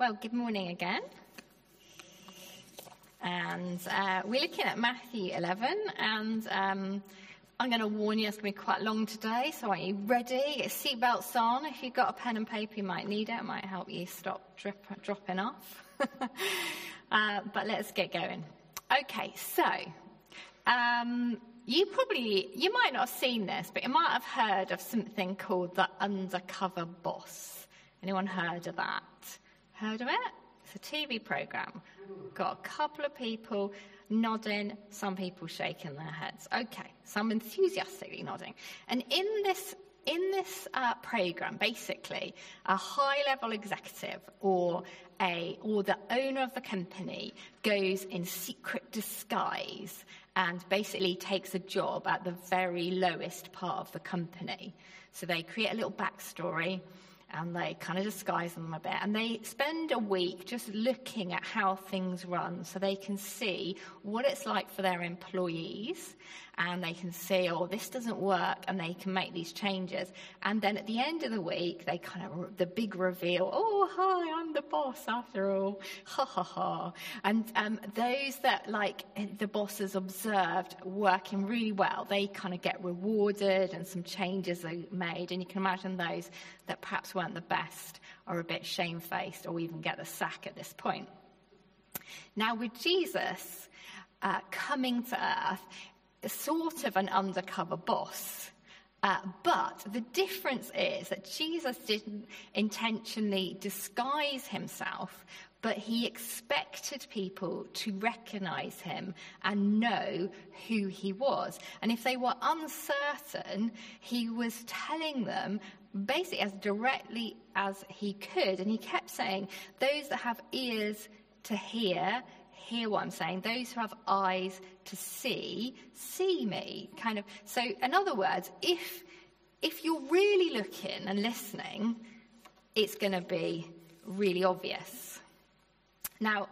Well, good morning again. And uh, we're looking at Matthew 11, and um, I'm going to warn you it's going to be quite long today, so are you ready? Get seatbelts on. If you've got a pen and paper, you might need it. It might help you stop drip, dropping off. uh, but let's get going. Okay, so um, you probably, you might not have seen this, but you might have heard of something called the undercover boss. Anyone heard of that? Heard of it? It's a TV program. Got a couple of people nodding, some people shaking their heads. Okay, some enthusiastically nodding. And in this in this uh, program, basically, a high-level executive or a or the owner of the company goes in secret disguise and basically takes a job at the very lowest part of the company. So they create a little backstory and they kind of disguise them a bit. And they spend a week just looking at how things run so they can see what it's like for their employees and they can see, oh, this doesn't work, and they can make these changes. And then at the end of the week, they kind of, the big reveal, oh, hi, I'm the boss after all. Ha ha ha. And um, those that, like, the boss has observed working really well, they kind of get rewarded and some changes are made. And you can imagine those that perhaps weren't the best are a bit shamefaced or even get the sack at this point. Now, with Jesus, uh, coming to earth, sort of an undercover boss. Uh, but the difference is that Jesus didn't intentionally disguise himself, but he expected people to recognize him and know who he was. And if they were uncertain, he was telling them basically as directly as he could. And he kept saying, Those that have ears to hear, hear what I'm saying. Those who have eyes to see, see me. Kind of. So, in other words, if if you're really looking and listening, it's going to be really obvious. Now,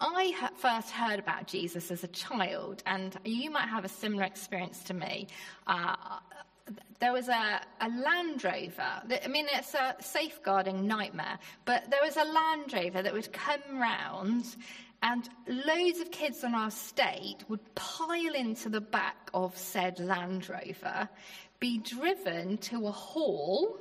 I first heard about Jesus as a child, and you might have a similar experience to me. Uh, there was a, a, Land Rover. I mean, it's a safeguarding nightmare, but there was a Land Rover that would come round and loads of kids on our estate would pile into the back of said Land Rover, be driven to a hall,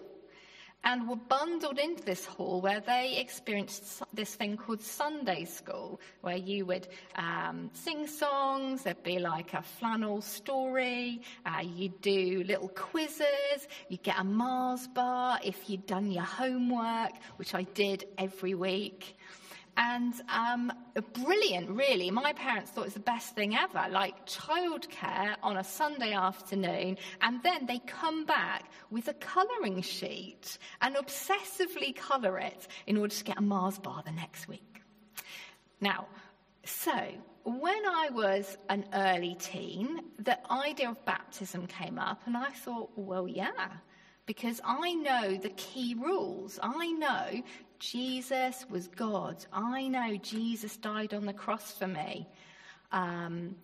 and were bundled into this hall where they experienced this thing called Sunday school, where you would um, sing songs, there'd be like a flannel story, uh, you'd do little quizzes, you'd get a Mars bar if you'd done your homework, which I did every week and um, brilliant, really. My parents thought it was the best thing ever, like childcare on a Sunday afternoon, and then they come back with a colouring sheet and obsessively colour it in order to get a Mars bar the next week. Now, so when I was an early teen, the idea of baptism came up, and I thought, well, yeah, because I know the key rules. I know Jesus was God. I know Jesus died on the cross for me. Um,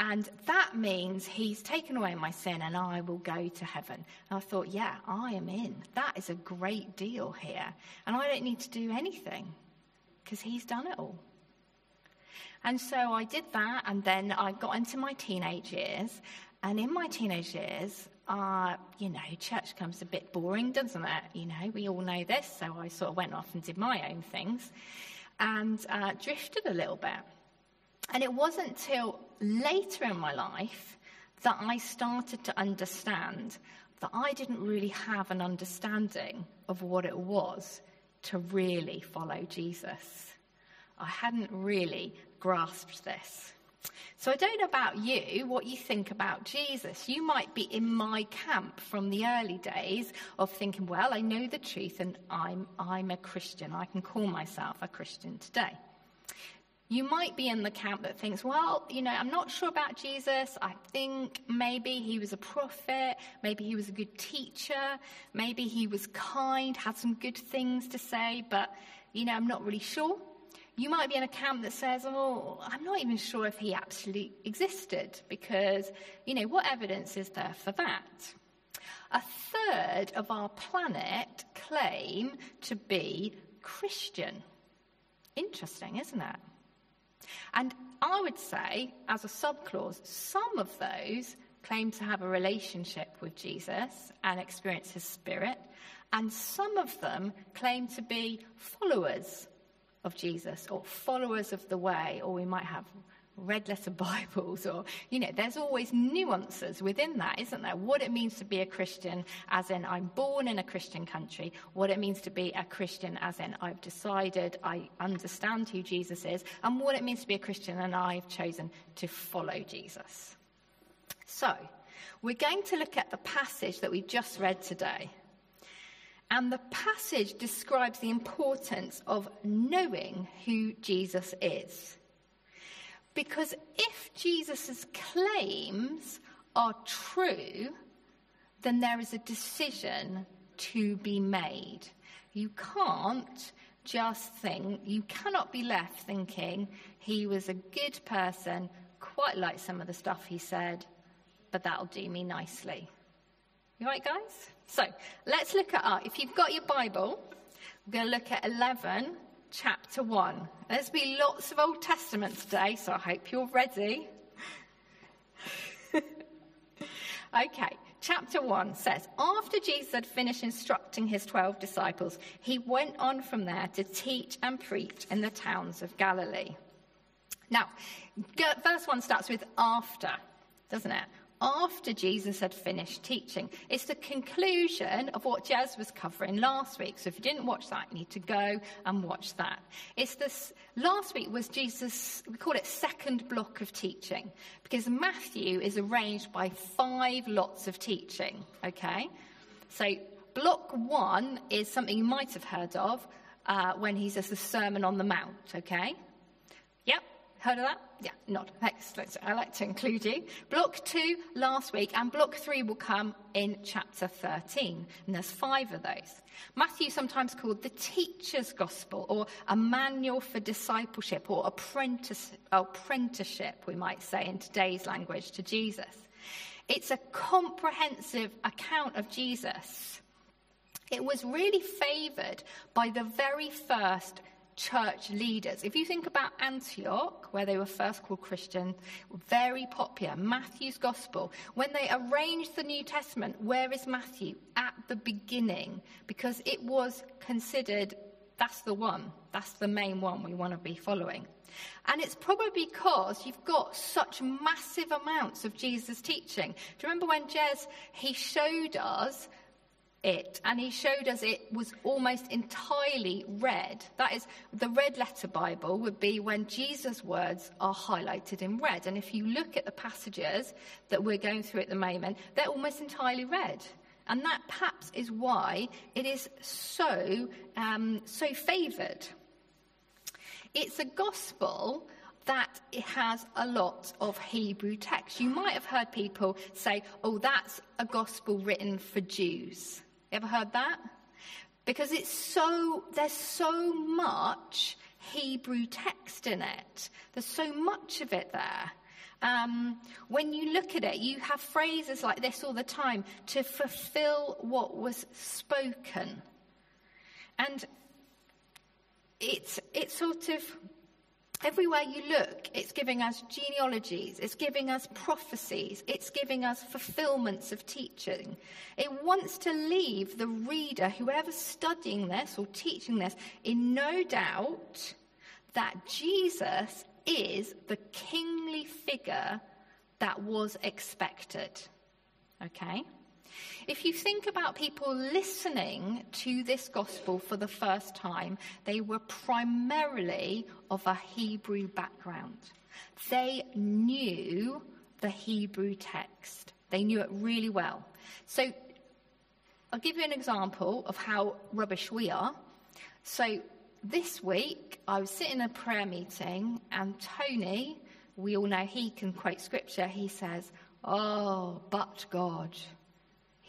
and that means he's taken away my sin and I will go to heaven. And I thought, yeah, I am in. That is a great deal here. And I don't need to do anything because he's done it all. And so I did that, and then I got into my teenage years. And in my teenage years, uh, you know, church comes a bit boring, doesn't it? You know, we all know this. So I sort of went off and did my own things and uh, drifted a little bit. And it wasn't till later in my life that I started to understand that I didn't really have an understanding of what it was to really follow Jesus. I hadn't really grasped this. So I don't know about you, what you think about Jesus. You might be in my camp from the early days of thinking, well, I know the truth and I'm, I'm a Christian. I can call myself a Christian today. You might be in the camp that thinks, well, you know, I'm not sure about Jesus. I think maybe he was a prophet. Maybe he was a good teacher. Maybe he was kind, had some good things to say, but, you know, I'm not really sure. You might be in a camp that says, oh, I'm not even sure if he actually existed because, you know, what evidence is there for that? A third of our planet claim to be Christian. Interesting, isn't it? And I would say, as a subclause, some of those claim to have a relationship with Jesus and experience his spirit, and some of them claim to be followers of Jesus or followers of the way, or we might have red letter Bibles, or, you know, there's always nuances within that, isn't there? What it means to be a Christian, as in I'm born in a Christian country, what it means to be a Christian, as in I've decided I understand who Jesus is, and what it means to be a Christian and I've chosen to follow Jesus. So, we're going to look at the passage that we just read today. And the passage describes the importance of knowing who Jesus is. Because if Jesus' claims are true, then there is a decision to be made. You can't just think, you cannot be left thinking he was a good person, quite like some of the stuff he said, but that'll do me nicely. You right, guys? So let's look at, our, if you've got your Bible, we're going to look at 11 chapter 1. There's been lots of Old Testament today, so I hope you're ready. okay, chapter 1 says After Jesus had finished instructing his 12 disciples, he went on from there to teach and preach in the towns of Galilee. Now, verse 1 starts with after, doesn't it? After Jesus had finished teaching. It's the conclusion of what Jez was covering last week. So if you didn't watch that, you need to go and watch that. It's this, last week was Jesus, we call it second block of teaching because Matthew is arranged by five lots of teaching, okay? So block one is something you might have heard of uh, when he says the Sermon on the Mount, okay? Yep, Heard of that? Yeah, not. Excellent. I like to include you. Block two last week, and block three will come in chapter 13. And there's five of those. Matthew sometimes called the teacher's gospel, or a manual for discipleship, or apprentice, apprenticeship, we might say in today's language, to Jesus. It's a comprehensive account of Jesus. It was really favored by the very first church leaders. If you think about Antioch, where they were first called Christian, very popular, Matthew's gospel, when they arranged the New Testament, where is Matthew? At the beginning, because it was considered that's the one, that's the main one we want to be following. And it's probably because you've got such massive amounts of Jesus' teaching. Do you remember when Jez, he showed us it, and he showed us it was almost entirely red. That is, the red letter Bible would be when Jesus' words are highlighted in red. And if you look at the passages that we're going through at the moment, they're almost entirely red. And that perhaps is why it is so, um, so favoured. It's a gospel that it has a lot of Hebrew text. You might have heard people say, oh, that's a gospel written for Jews. Ever heard that? Because it's so, there's so much Hebrew text in it. There's so much of it there. Um, when you look at it, you have phrases like this all the time to fulfill what was spoken. And it's, it's sort of Everywhere you look, it's giving us genealogies, it's giving us prophecies, it's giving us fulfillments of teaching. It wants to leave the reader, whoever's studying this or teaching this, in no doubt that Jesus is the kingly figure that was expected. Okay? If you think about people listening to this gospel for the first time, they were primarily of a Hebrew background. They knew the Hebrew text, they knew it really well. So I'll give you an example of how rubbish we are. So this week, I was sitting in a prayer meeting, and Tony, we all know he can quote scripture, he says, Oh, but God.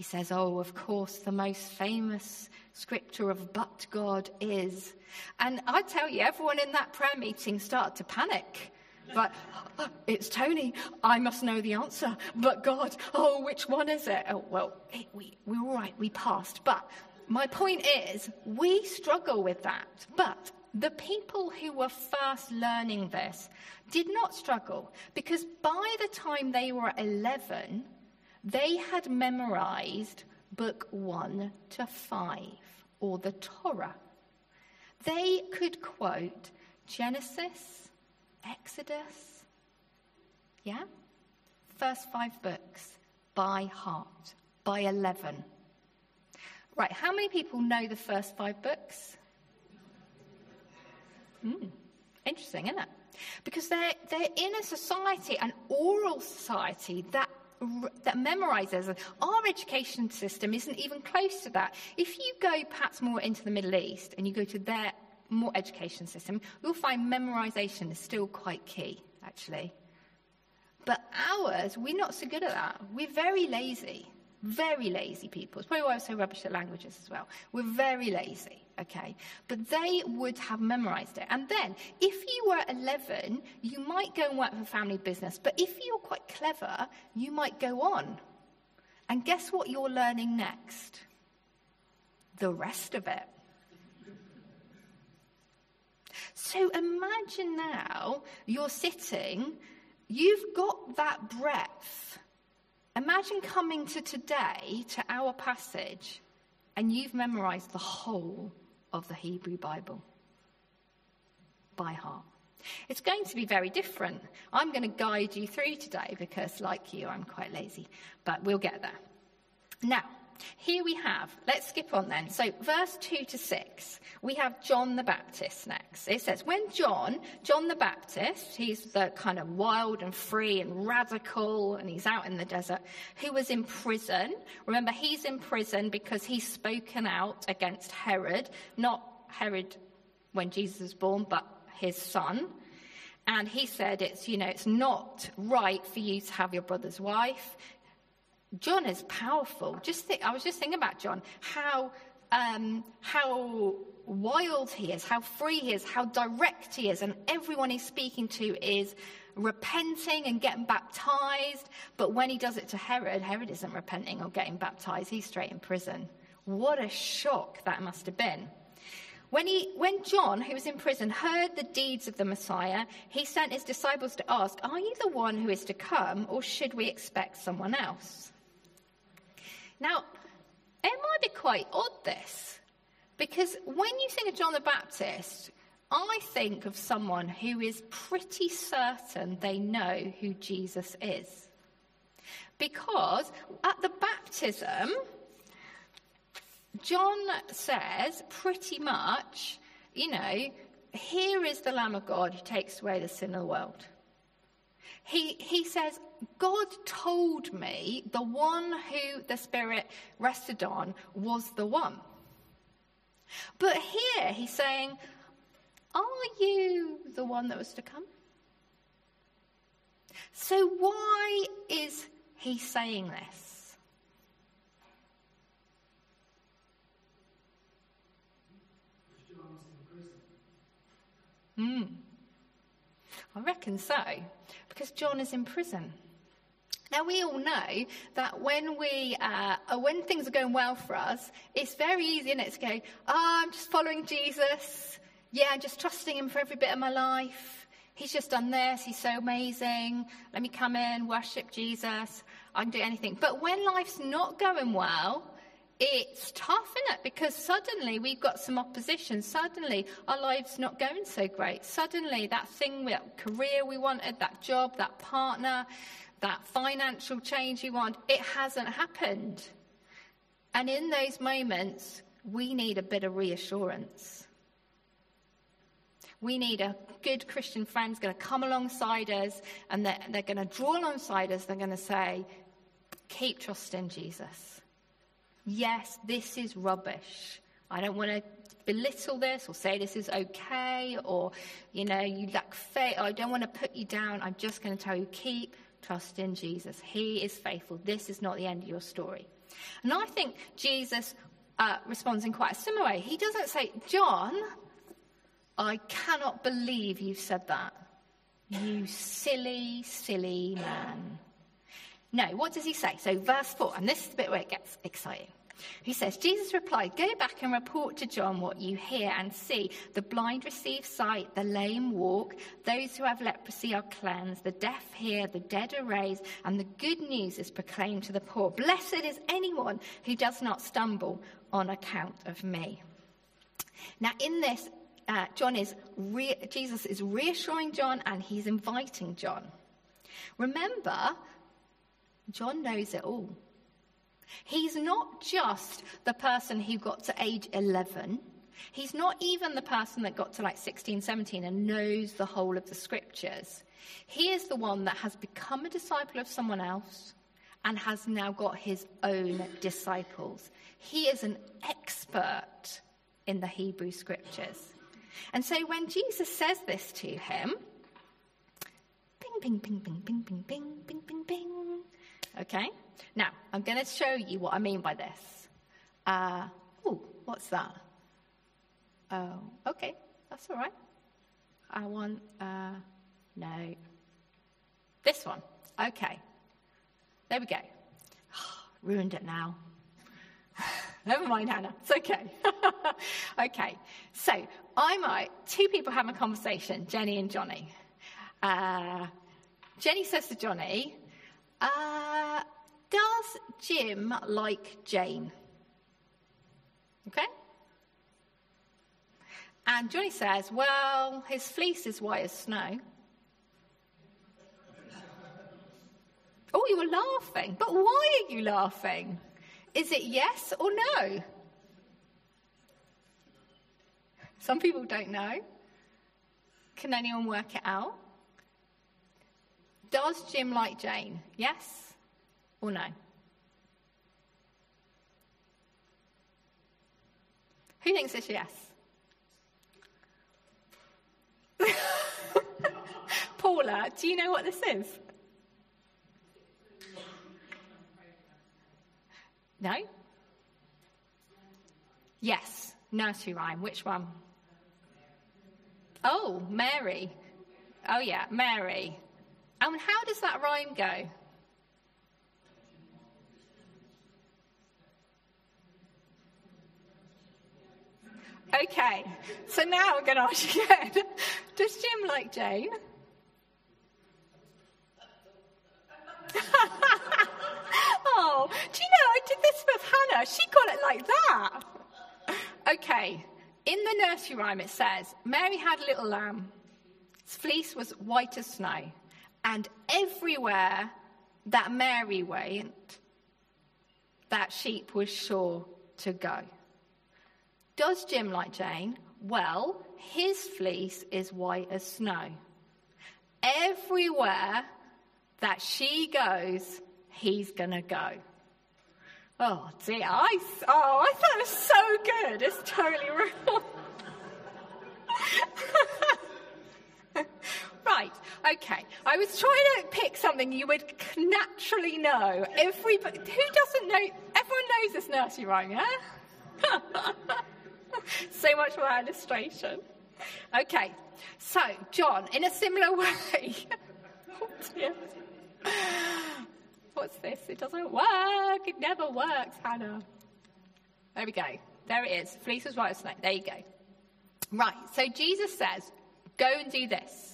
He says, Oh, of course, the most famous scripture of but God is. And I tell you, everyone in that prayer meeting started to panic. But oh, it's Tony. I must know the answer. But God, oh, which one is it? Oh, well, we, we're all right. We passed. But my point is, we struggle with that. But the people who were first learning this did not struggle because by the time they were 11, they had memorized book 1 to 5, or the Torah. They could quote Genesis, Exodus, yeah? First five books by heart, by 11. Right, how many people know the first five books? Hmm, interesting, isn't it? Because they're, they're in a society, an oral society, that that memorizes. Our education system isn't even close to that. If you go perhaps more into the Middle East and you go to their more education system, you'll find memorization is still quite key, actually. But ours, we're not so good at that. We're very lazy. Very lazy people. It's probably why I'm so rubbish at languages as well. We're very lazy, okay? But they would have memorized it. And then, if you were 11, you might go and work for family business. But if you're quite clever, you might go on. And guess what you're learning next? The rest of it. So imagine now you're sitting, you've got that breadth Imagine coming to today, to our passage, and you've memorized the whole of the Hebrew Bible by heart. It's going to be very different. I'm going to guide you through today because, like you, I'm quite lazy, but we'll get there. Now, here we have, let's skip on then. So, verse 2 to 6, we have John the Baptist next. It says, When John, John the Baptist, he's the kind of wild and free and radical, and he's out in the desert, who was in prison. Remember, he's in prison because he's spoken out against Herod, not Herod when Jesus was born, but his son. And he said, it's, you know, it's not right for you to have your brother's wife. John is powerful. Just think, I was just thinking about John, how, um, how wild he is, how free he is, how direct he is, and everyone he's speaking to is repenting and getting baptized. But when he does it to Herod, Herod isn't repenting or getting baptized, he's straight in prison. What a shock that must have been. When, he, when John, who was in prison, heard the deeds of the Messiah, he sent his disciples to ask, Are you the one who is to come, or should we expect someone else? Now, it might be quite odd, this, because when you think of John the Baptist, I think of someone who is pretty certain they know who Jesus is. Because at the baptism, John says pretty much, you know, here is the Lamb of God who takes away the sin of the world. He, he says, God told me the one who the Spirit rested on was the one. But here he's saying, Are you the one that was to come? So why is he saying this? Hmm. I reckon so, because John is in prison. Now, we all know that when, we, uh, when things are going well for us, it's very easy in it to go, oh, I'm just following Jesus. Yeah, I'm just trusting him for every bit of my life. He's just done this. He's so amazing. Let me come in, worship Jesus. I can do anything. But when life's not going well, it's tough, isn't it? Because suddenly we've got some opposition. Suddenly our life's not going so great. Suddenly that thing, that career we wanted, that job, that partner, that financial change we want, it hasn't happened. And in those moments, we need a bit of reassurance. We need a good Christian friend going to come alongside us and they're, they're going to draw alongside us. They're going to say, keep trusting Jesus. Yes, this is rubbish. I don't want to belittle this or say this is okay or, you know, you lack faith. I don't want to put you down. I'm just going to tell you, keep trusting Jesus. He is faithful. This is not the end of your story. And I think Jesus uh, responds in quite a similar way. He doesn't say, John, I cannot believe you've said that. You silly, silly man. No, what does he say? So, verse 4, and this is the bit where it gets exciting. He says, Jesus replied, Go back and report to John what you hear and see. The blind receive sight, the lame walk, those who have leprosy are cleansed, the deaf hear, the dead are raised, and the good news is proclaimed to the poor. Blessed is anyone who does not stumble on account of me. Now, in this, uh, John is re- Jesus is reassuring John and he's inviting John. Remember, John knows it all. He's not just the person who got to age 11. He's not even the person that got to like 16, 17 and knows the whole of the scriptures. He is the one that has become a disciple of someone else and has now got his own disciples. He is an expert in the Hebrew scriptures. And so when Jesus says this to him, bing, bing, bing, bing, bing, bing, bing, bing, bing, bing. Okay? Now, I'm going to show you what I mean by this. Uh, oh, what's that? Oh, okay, that's all right. I want, uh, no. This one. Okay. There we go. ruined it now. Never mind, Hannah. It's okay. okay. So I might, two people having a conversation, Jenny and Johnny. Uh, Jenny says to Johnny, uh, does Jim like Jane? Okay? And Johnny says, Well, his fleece is white as snow. oh, you were laughing. But why are you laughing? Is it yes or no? Some people don't know. Can anyone work it out? Does Jim like Jane? Yes or no? Who thinks it's yes? Paula, do you know what this is? No? Yes, nursery rhyme. Which one? Oh, Mary. Oh, yeah, Mary. And how does that rhyme go? Okay, so now we're going to ask again. Does Jim like Jane? oh, do you know, I did this with Hannah. She got it like that. Okay, in the nursery rhyme it says, Mary had a little lamb. Its fleece was white as snow. And everywhere that Mary went, that sheep was sure to go. Does Jim like Jane? Well, his fleece is white as snow. Everywhere that she goes, he's going to go. Oh dear, I, oh, I thought it was so good. It's totally real. right, okay. I was trying to pick something you would naturally know. Everybody, who doesn't know? Everyone knows this nursery rhyme, yeah? so much more illustration. Okay, so John, in a similar way. oh dear. What's this? It doesn't work. It never works, Hannah. There we go. There it is. Fleece was snow. There you go. Right. So Jesus says, go and do this.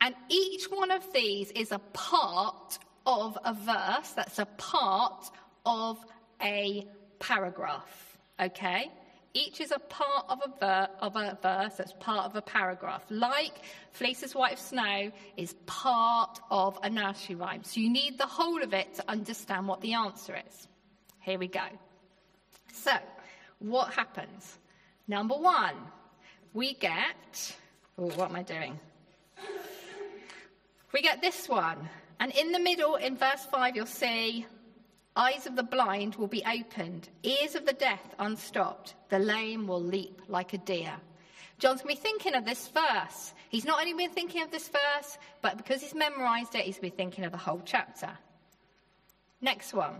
And each one of these is a part of a verse that's a part of a paragraph. Okay? Each is a part of a, ver- of a verse that's part of a paragraph. Like Fleece's White of Snow is part of a nursery rhyme. So you need the whole of it to understand what the answer is. Here we go. So, what happens? Number one, we get. Oh, what am I doing? We get this one. And in the middle, in verse 5, you'll see Eyes of the blind will be opened, ears of the deaf unstopped, the lame will leap like a deer. John's going to be thinking of this verse. He's not only been thinking of this verse, but because he's memorized it, he's been thinking of the whole chapter. Next one.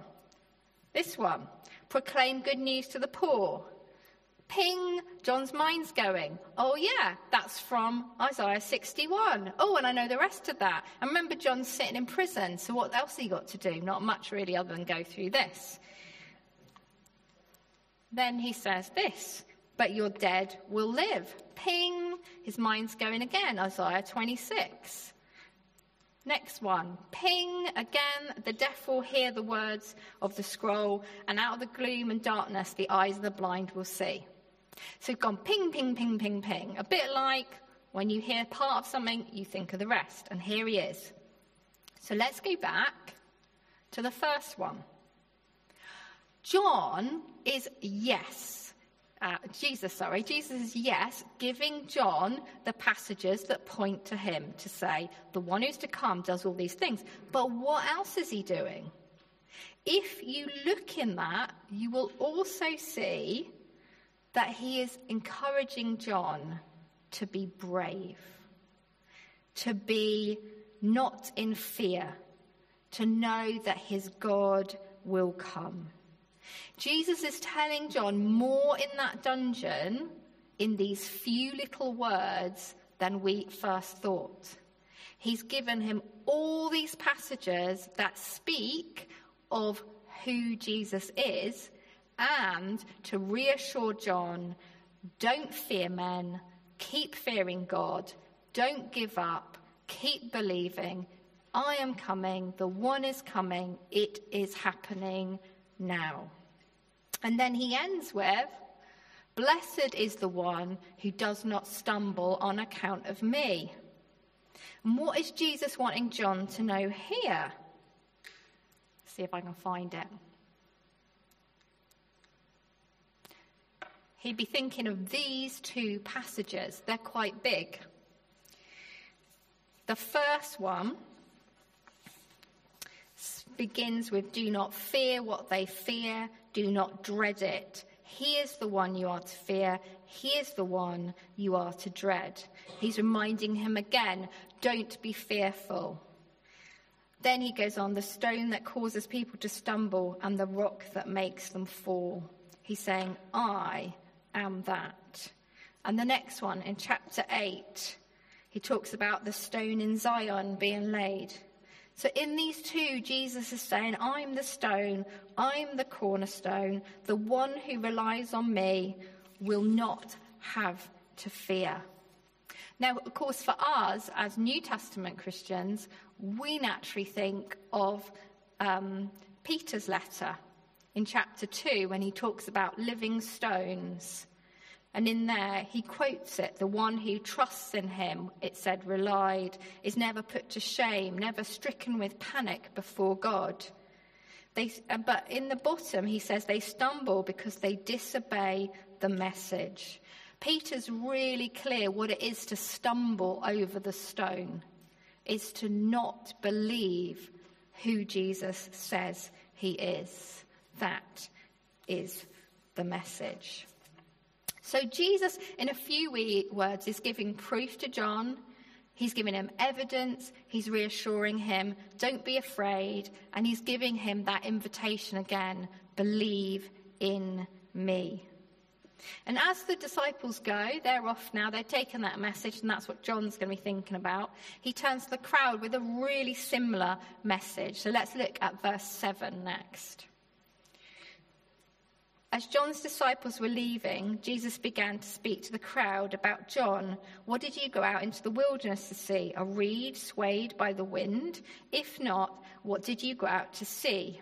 This one. Proclaim good news to the poor ping, John's mind's going. Oh, yeah, that's from Isaiah 61. Oh, and I know the rest of that. And remember, John's sitting in prison, so what else he got to do? Not much really, other than go through this. Then he says this, but your dead will live. Ping, his mind's going again, Isaiah 26. Next one, ping again, the deaf will hear the words of the scroll, and out of the gloom and darkness, the eyes of the blind will see. So we've gone ping, ping, ping, ping, ping. A bit like when you hear part of something, you think of the rest. And here he is. So let's go back to the first one. John is yes. Uh, Jesus, sorry, Jesus is yes, giving John the passages that point to him to say, the one who's to come does all these things. But what else is he doing? If you look in that, you will also see that he is encouraging John to be brave, to be not in fear, to know that his God will come. Jesus is telling John more in that dungeon in these few little words than we first thought. He's given him all these passages that speak of who Jesus is and to reassure John don't fear men, keep fearing God, don't give up, keep believing. I am coming, the one is coming, it is happening now. And then he ends with, Blessed is the one who does not stumble on account of me. And what is Jesus wanting John to know here? see if I can find it. He'd be thinking of these two passages. They're quite big. The first one begins with Do not fear what they fear, do not dread it. He is the one you are to fear, he is the one you are to dread. He's reminding him again don't be fearful. Then he goes on the stone that causes people to stumble and the rock that makes them fall. He's saying, I am that. And the next one in chapter 8, he talks about the stone in Zion being laid. So, in these two, Jesus is saying, I'm the stone, I'm the cornerstone. The one who relies on me will not have to fear. Now, of course, for us as New Testament Christians, we naturally think of um, Peter's letter in chapter 2 when he talks about living stones. And in there, he quotes it the one who trusts in him, it said, relied, is never put to shame, never stricken with panic before God. They, uh, but in the bottom, he says they stumble because they disobey the message. Peter's really clear what it is to stumble over the stone, is to not believe who Jesus says he is. That is the message. So Jesus, in a few words, is giving proof to John. He's giving him evidence. He's reassuring him, don't be afraid. And he's giving him that invitation again believe in me. And as the disciples go, they're off now, they've taken that message, and that's what John's going to be thinking about. He turns to the crowd with a really similar message. So let's look at verse 7 next. As John's disciples were leaving, Jesus began to speak to the crowd about John. What did you go out into the wilderness to see? A reed swayed by the wind? If not, what did you go out to see?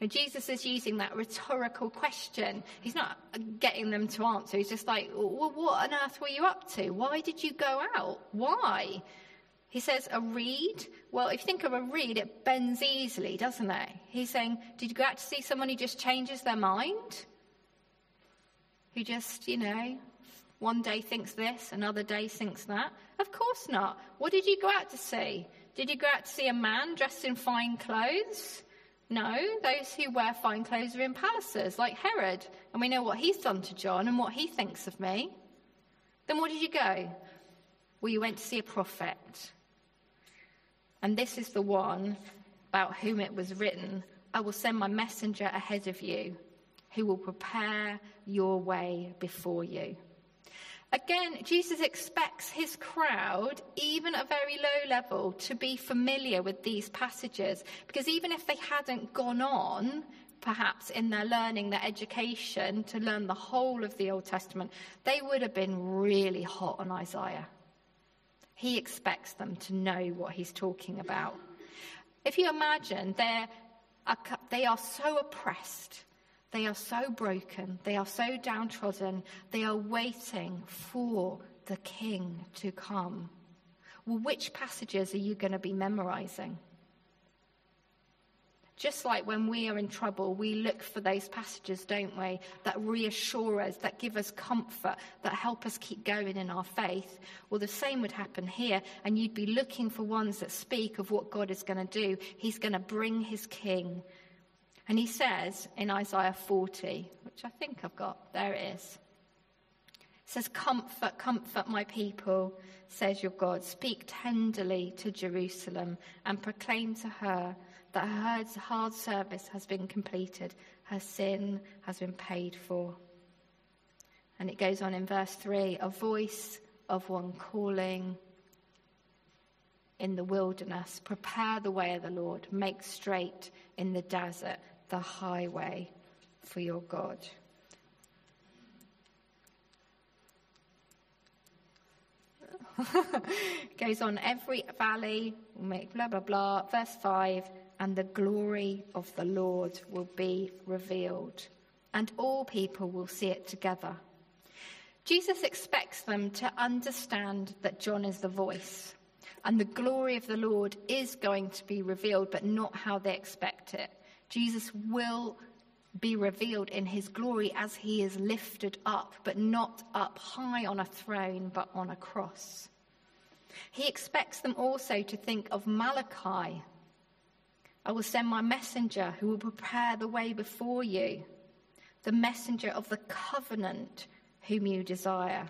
Now, Jesus is using that rhetorical question. He's not getting them to answer. He's just like, well, what on earth were you up to? Why did you go out? Why? He says, a reed? Well, if you think of a reed, it bends easily, doesn't it? He's saying, did you go out to see someone who just changes their mind? Who just, you know, one day thinks this, another day thinks that? Of course not. What did you go out to see? Did you go out to see a man dressed in fine clothes? No, those who wear fine clothes are in palaces, like Herod. And we know what he's done to John and what he thinks of me. Then what did you go? Well, you went to see a prophet. And this is the one about whom it was written I will send my messenger ahead of you who will prepare your way before you. Again, Jesus expects his crowd, even at a very low level, to be familiar with these passages. Because even if they hadn't gone on, perhaps in their learning, their education, to learn the whole of the Old Testament, they would have been really hot on Isaiah. He expects them to know what he's talking about. If you imagine, they're, they are so oppressed, they are so broken, they are so downtrodden, they are waiting for the king to come. Well, which passages are you going to be memorizing? Just like when we are in trouble, we look for those passages, don't we, that reassure us, that give us comfort, that help us keep going in our faith. Well, the same would happen here, and you'd be looking for ones that speak of what God is going to do. He's going to bring his king. And he says in Isaiah 40, which I think I've got, there it is. It says, Comfort, comfort my people, says your God. Speak tenderly to Jerusalem and proclaim to her that her hard service has been completed, her sin has been paid for. And it goes on in verse 3 a voice of one calling in the wilderness, prepare the way of the Lord, make straight in the desert the highway for your God. goes on every valley make blah blah blah verse 5 and the glory of the Lord will be revealed, and all people will see it together. Jesus expects them to understand that John is the voice, and the glory of the Lord is going to be revealed, but not how they expect it. Jesus will be revealed in his glory as he is lifted up, but not up high on a throne, but on a cross. He expects them also to think of Malachi I will send my messenger who will prepare the way before you, the messenger of the covenant whom you desire.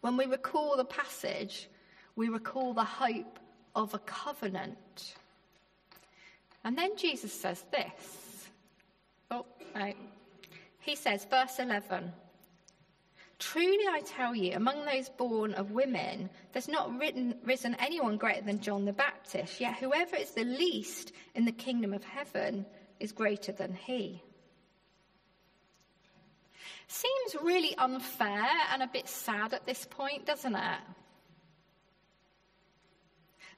When we recall the passage, we recall the hope of a covenant. And then Jesus says this. Oh. He says, verse 11 Truly I tell you, among those born of women, there's not written, risen anyone greater than John the Baptist, yet whoever is the least in the kingdom of heaven is greater than he. Seems really unfair and a bit sad at this point, doesn't it?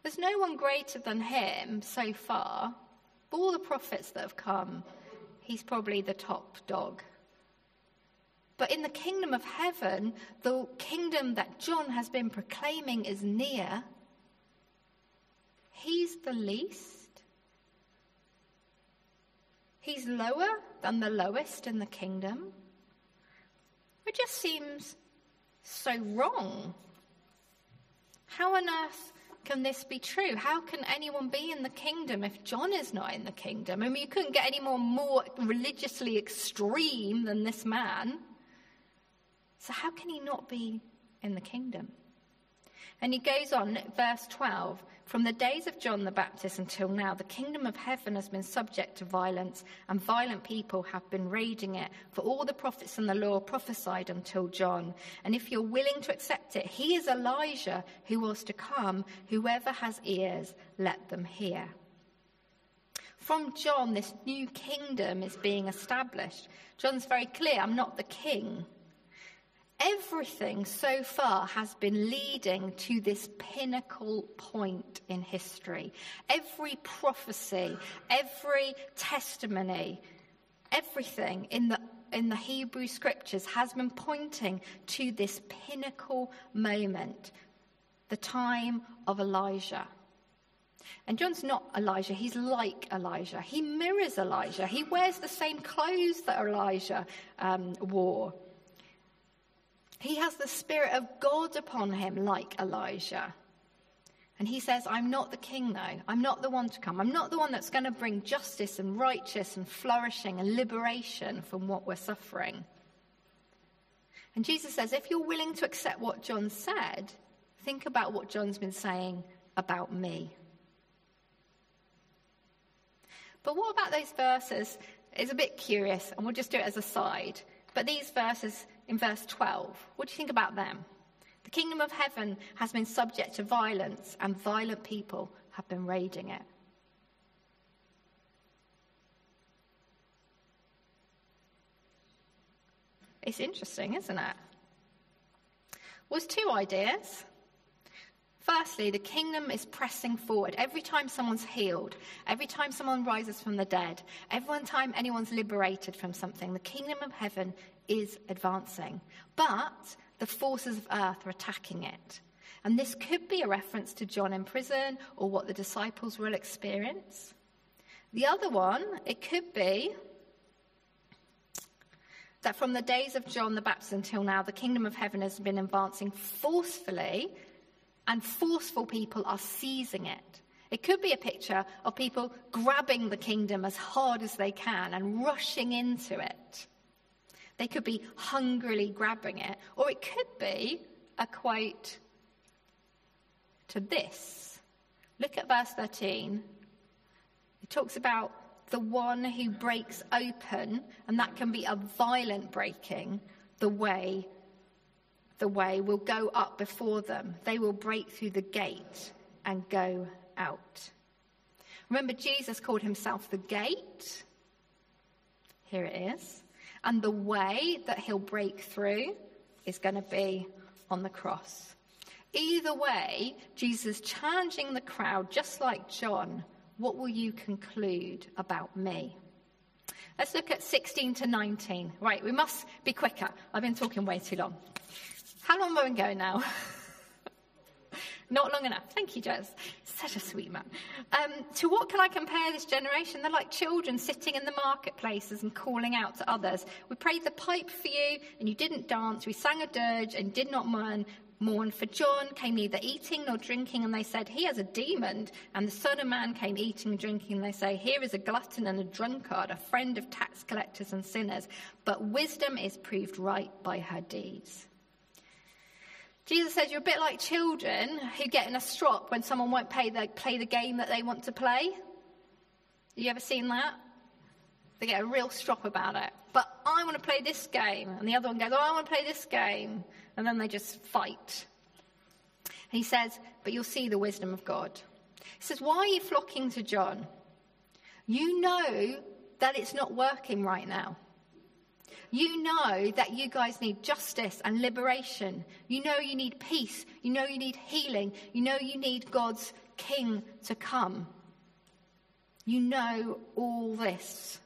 There's no one greater than him so far. All the prophets that have come, he's probably the top dog. But in the kingdom of heaven, the kingdom that John has been proclaiming is near. He's the least. He's lower than the lowest in the kingdom. It just seems so wrong. How on earth can this be true? How can anyone be in the kingdom if John is not in the kingdom? I mean, you couldn't get any more, more religiously extreme than this man. So, how can he not be in the kingdom? And he goes on, verse 12 From the days of John the Baptist until now, the kingdom of heaven has been subject to violence, and violent people have been raiding it. For all the prophets and the law prophesied until John. And if you're willing to accept it, he is Elijah who was to come. Whoever has ears, let them hear. From John, this new kingdom is being established. John's very clear I'm not the king. Everything so far has been leading to this pinnacle point in history. Every prophecy, every testimony, everything in the in the Hebrew scriptures has been pointing to this pinnacle moment, the time of Elijah. And John's not Elijah, he's like Elijah. He mirrors Elijah. He wears the same clothes that Elijah um, wore. He has the Spirit of God upon him, like Elijah. And he says, I'm not the king, though. I'm not the one to come. I'm not the one that's going to bring justice and righteousness and flourishing and liberation from what we're suffering. And Jesus says, if you're willing to accept what John said, think about what John's been saying about me. But what about those verses? It's a bit curious, and we'll just do it as a side. But these verses in verse 12. What do you think about them? The kingdom of heaven has been subject to violence, and violent people have been raiding it. It's interesting, isn't it? Was well, two ideas. Firstly, the kingdom is pressing forward. Every time someone's healed, every time someone rises from the dead, every time anyone's liberated from something, the kingdom of heaven is advancing. But the forces of earth are attacking it. And this could be a reference to John in prison or what the disciples will experience. The other one, it could be that from the days of John the Baptist until now, the kingdom of heaven has been advancing forcefully and forceful people are seizing it. It could be a picture of people grabbing the kingdom as hard as they can and rushing into it. They could be hungrily grabbing it, or it could be a quote to this. Look at verse 13. It talks about the one who breaks open, and that can be a violent breaking, the way the way will go up before them. They will break through the gate and go out. Remember, Jesus called himself the gate. Here it is. And the way that he'll break through is going to be on the cross. Either way, Jesus challenging the crowd, just like John, what will you conclude about me? Let's look at 16 to 19. Right, we must be quicker. I've been talking way too long. How long have I going now? Not long enough. Thank you, Jez. Such a sweet man. Um, to what can I compare this generation? They're like children sitting in the marketplaces and calling out to others. We played the pipe for you, and you didn't dance. We sang a dirge and did not mourn. Mourn for John came neither eating nor drinking, and they said, He has a demon. And the Son of Man came eating and drinking, and they say, Here is a glutton and a drunkard, a friend of tax collectors and sinners. But wisdom is proved right by her deeds. Jesus says you're a bit like children who get in a strop when someone won't play the, play the game that they want to play. You ever seen that? They get a real strop about it. But I want to play this game. And the other one goes, Oh, I want to play this game. And then they just fight. And he says, But you'll see the wisdom of God. He says, Why are you flocking to John? You know that it's not working right now. You know that you guys need justice and liberation. You know you need peace. You know you need healing. You know you need God's king to come. You know all this.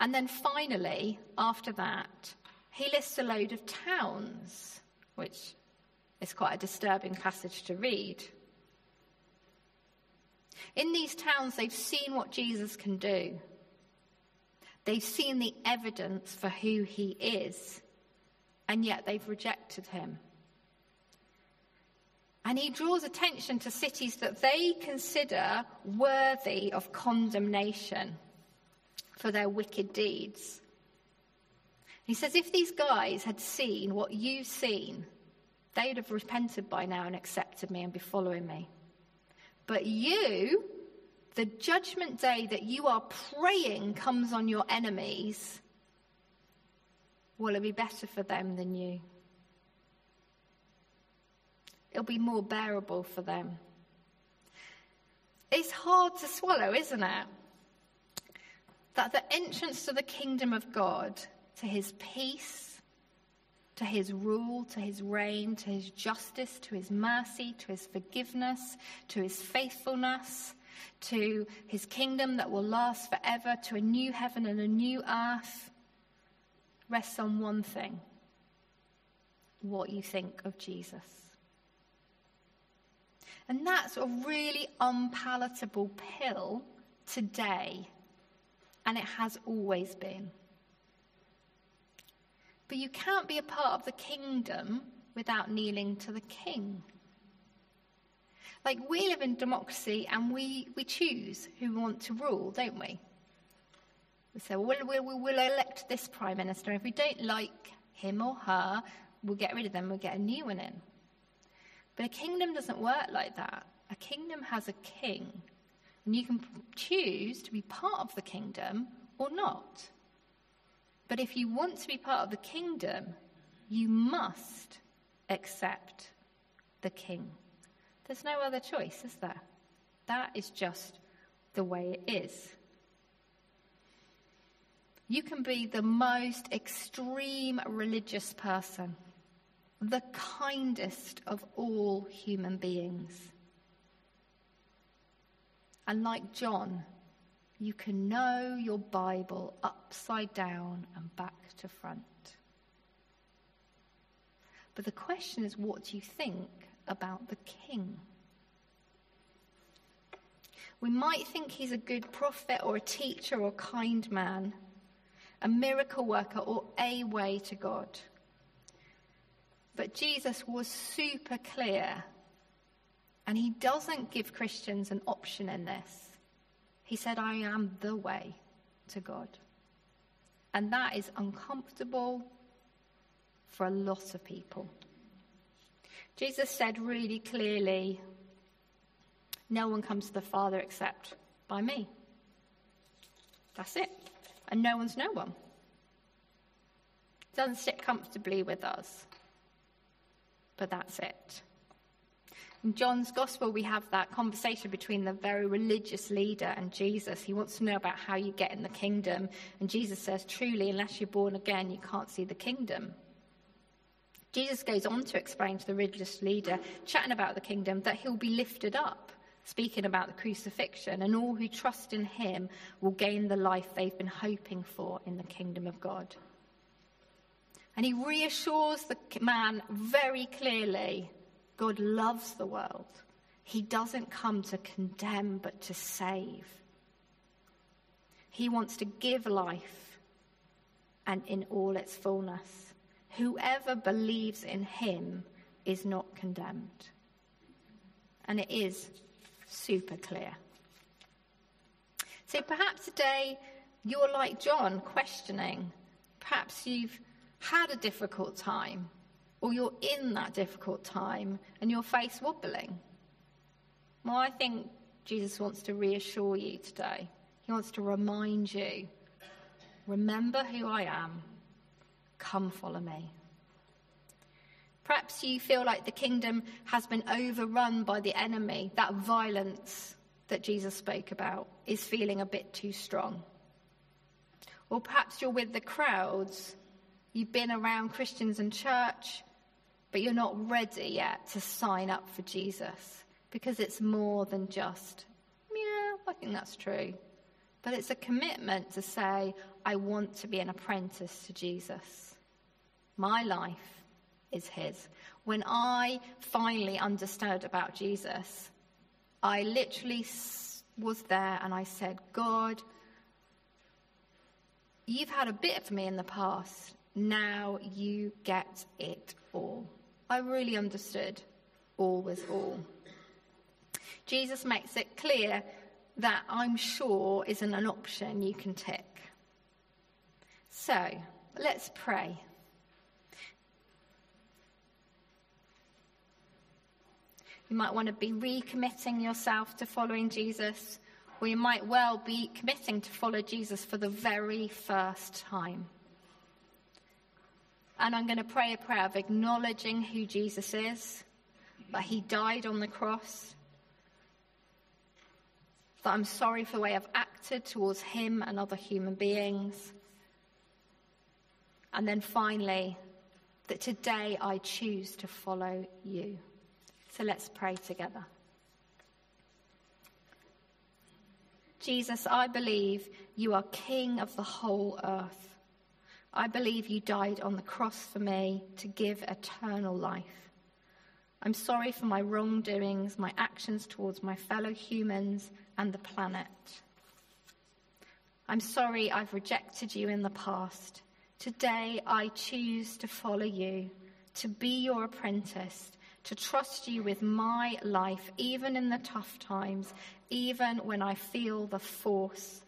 And then finally, after that, he lists a load of towns, which is quite a disturbing passage to read. In these towns, they've seen what Jesus can do. They've seen the evidence for who he is, and yet they've rejected him. And he draws attention to cities that they consider worthy of condemnation for their wicked deeds. He says, if these guys had seen what you've seen, they'd have repented by now and accepted me and be following me. But you the judgment day that you are praying comes on your enemies, will it be better for them than you? It'll be more bearable for them. It's hard to swallow, isn't it? That the entrance to the kingdom of God, to his peace, to his rule, to his reign, to his justice, to his mercy, to his forgiveness, to his faithfulness, to his kingdom that will last forever, to a new heaven and a new earth, rests on one thing what you think of Jesus. And that's a really unpalatable pill today, and it has always been. But you can't be a part of the kingdom without kneeling to the king. Like, we live in democracy and we, we choose who we want to rule, don't we? We say, well, we'll, we'll, we'll elect this prime minister. If we don't like him or her, we'll get rid of them, we'll get a new one in. But a kingdom doesn't work like that. A kingdom has a king. And you can choose to be part of the kingdom or not. But if you want to be part of the kingdom, you must accept the king. There's no other choice, is there? That is just the way it is. You can be the most extreme religious person, the kindest of all human beings. And like John, you can know your Bible upside down and back to front. But the question is, what do you think about the king? We might think he's a good prophet or a teacher or a kind man, a miracle worker or a way to God. But Jesus was super clear, and he doesn't give Christians an option in this. He said, I am the way to God. And that is uncomfortable for a lot of people. Jesus said really clearly, No one comes to the Father except by me. That's it. And no one's no one. Doesn't sit comfortably with us. But that's it. In John's Gospel, we have that conversation between the very religious leader and Jesus. He wants to know about how you get in the kingdom. And Jesus says, Truly, unless you're born again, you can't see the kingdom. Jesus goes on to explain to the religious leader, chatting about the kingdom, that he'll be lifted up, speaking about the crucifixion, and all who trust in him will gain the life they've been hoping for in the kingdom of God. And he reassures the man very clearly God loves the world. He doesn't come to condemn, but to save. He wants to give life and in all its fullness. Whoever believes in him is not condemned. And it is super clear. So perhaps today you're like John, questioning. Perhaps you've had a difficult time, or you're in that difficult time and your face wobbling. Well, I think Jesus wants to reassure you today. He wants to remind you remember who I am. Come follow me. Perhaps you feel like the kingdom has been overrun by the enemy. That violence that Jesus spoke about is feeling a bit too strong. Or perhaps you're with the crowds. You've been around Christians and church, but you're not ready yet to sign up for Jesus because it's more than just, yeah, I think that's true. But it's a commitment to say, I want to be an apprentice to Jesus. My life is His. When I finally understood about Jesus, I literally was there and I said, God, you've had a bit of me in the past. Now you get it all. I really understood all was all. Jesus makes it clear that I'm sure isn't an option you can tick. So let's pray. You might want to be recommitting yourself to following Jesus, or you might well be committing to follow Jesus for the very first time. And I'm going to pray a prayer of acknowledging who Jesus is, that he died on the cross, that I'm sorry for the way I've acted towards him and other human beings. And then finally, that today I choose to follow you. So let's pray together. Jesus, I believe you are King of the whole earth. I believe you died on the cross for me to give eternal life. I'm sorry for my wrongdoings, my actions towards my fellow humans and the planet. I'm sorry I've rejected you in the past. Today I choose to follow you, to be your apprentice, to trust you with my life, even in the tough times, even when I feel the force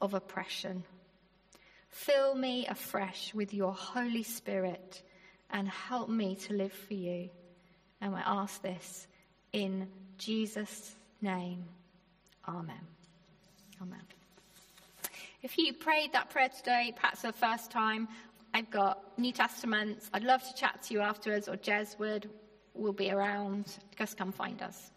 of oppression. Fill me afresh with your Holy Spirit and help me to live for you. And I ask this in Jesus' name. Amen. Amen. If you prayed that prayer today, perhaps for the first time, I've got New Testaments. I'd love to chat to you afterwards, or Jez would will be around. Just come find us.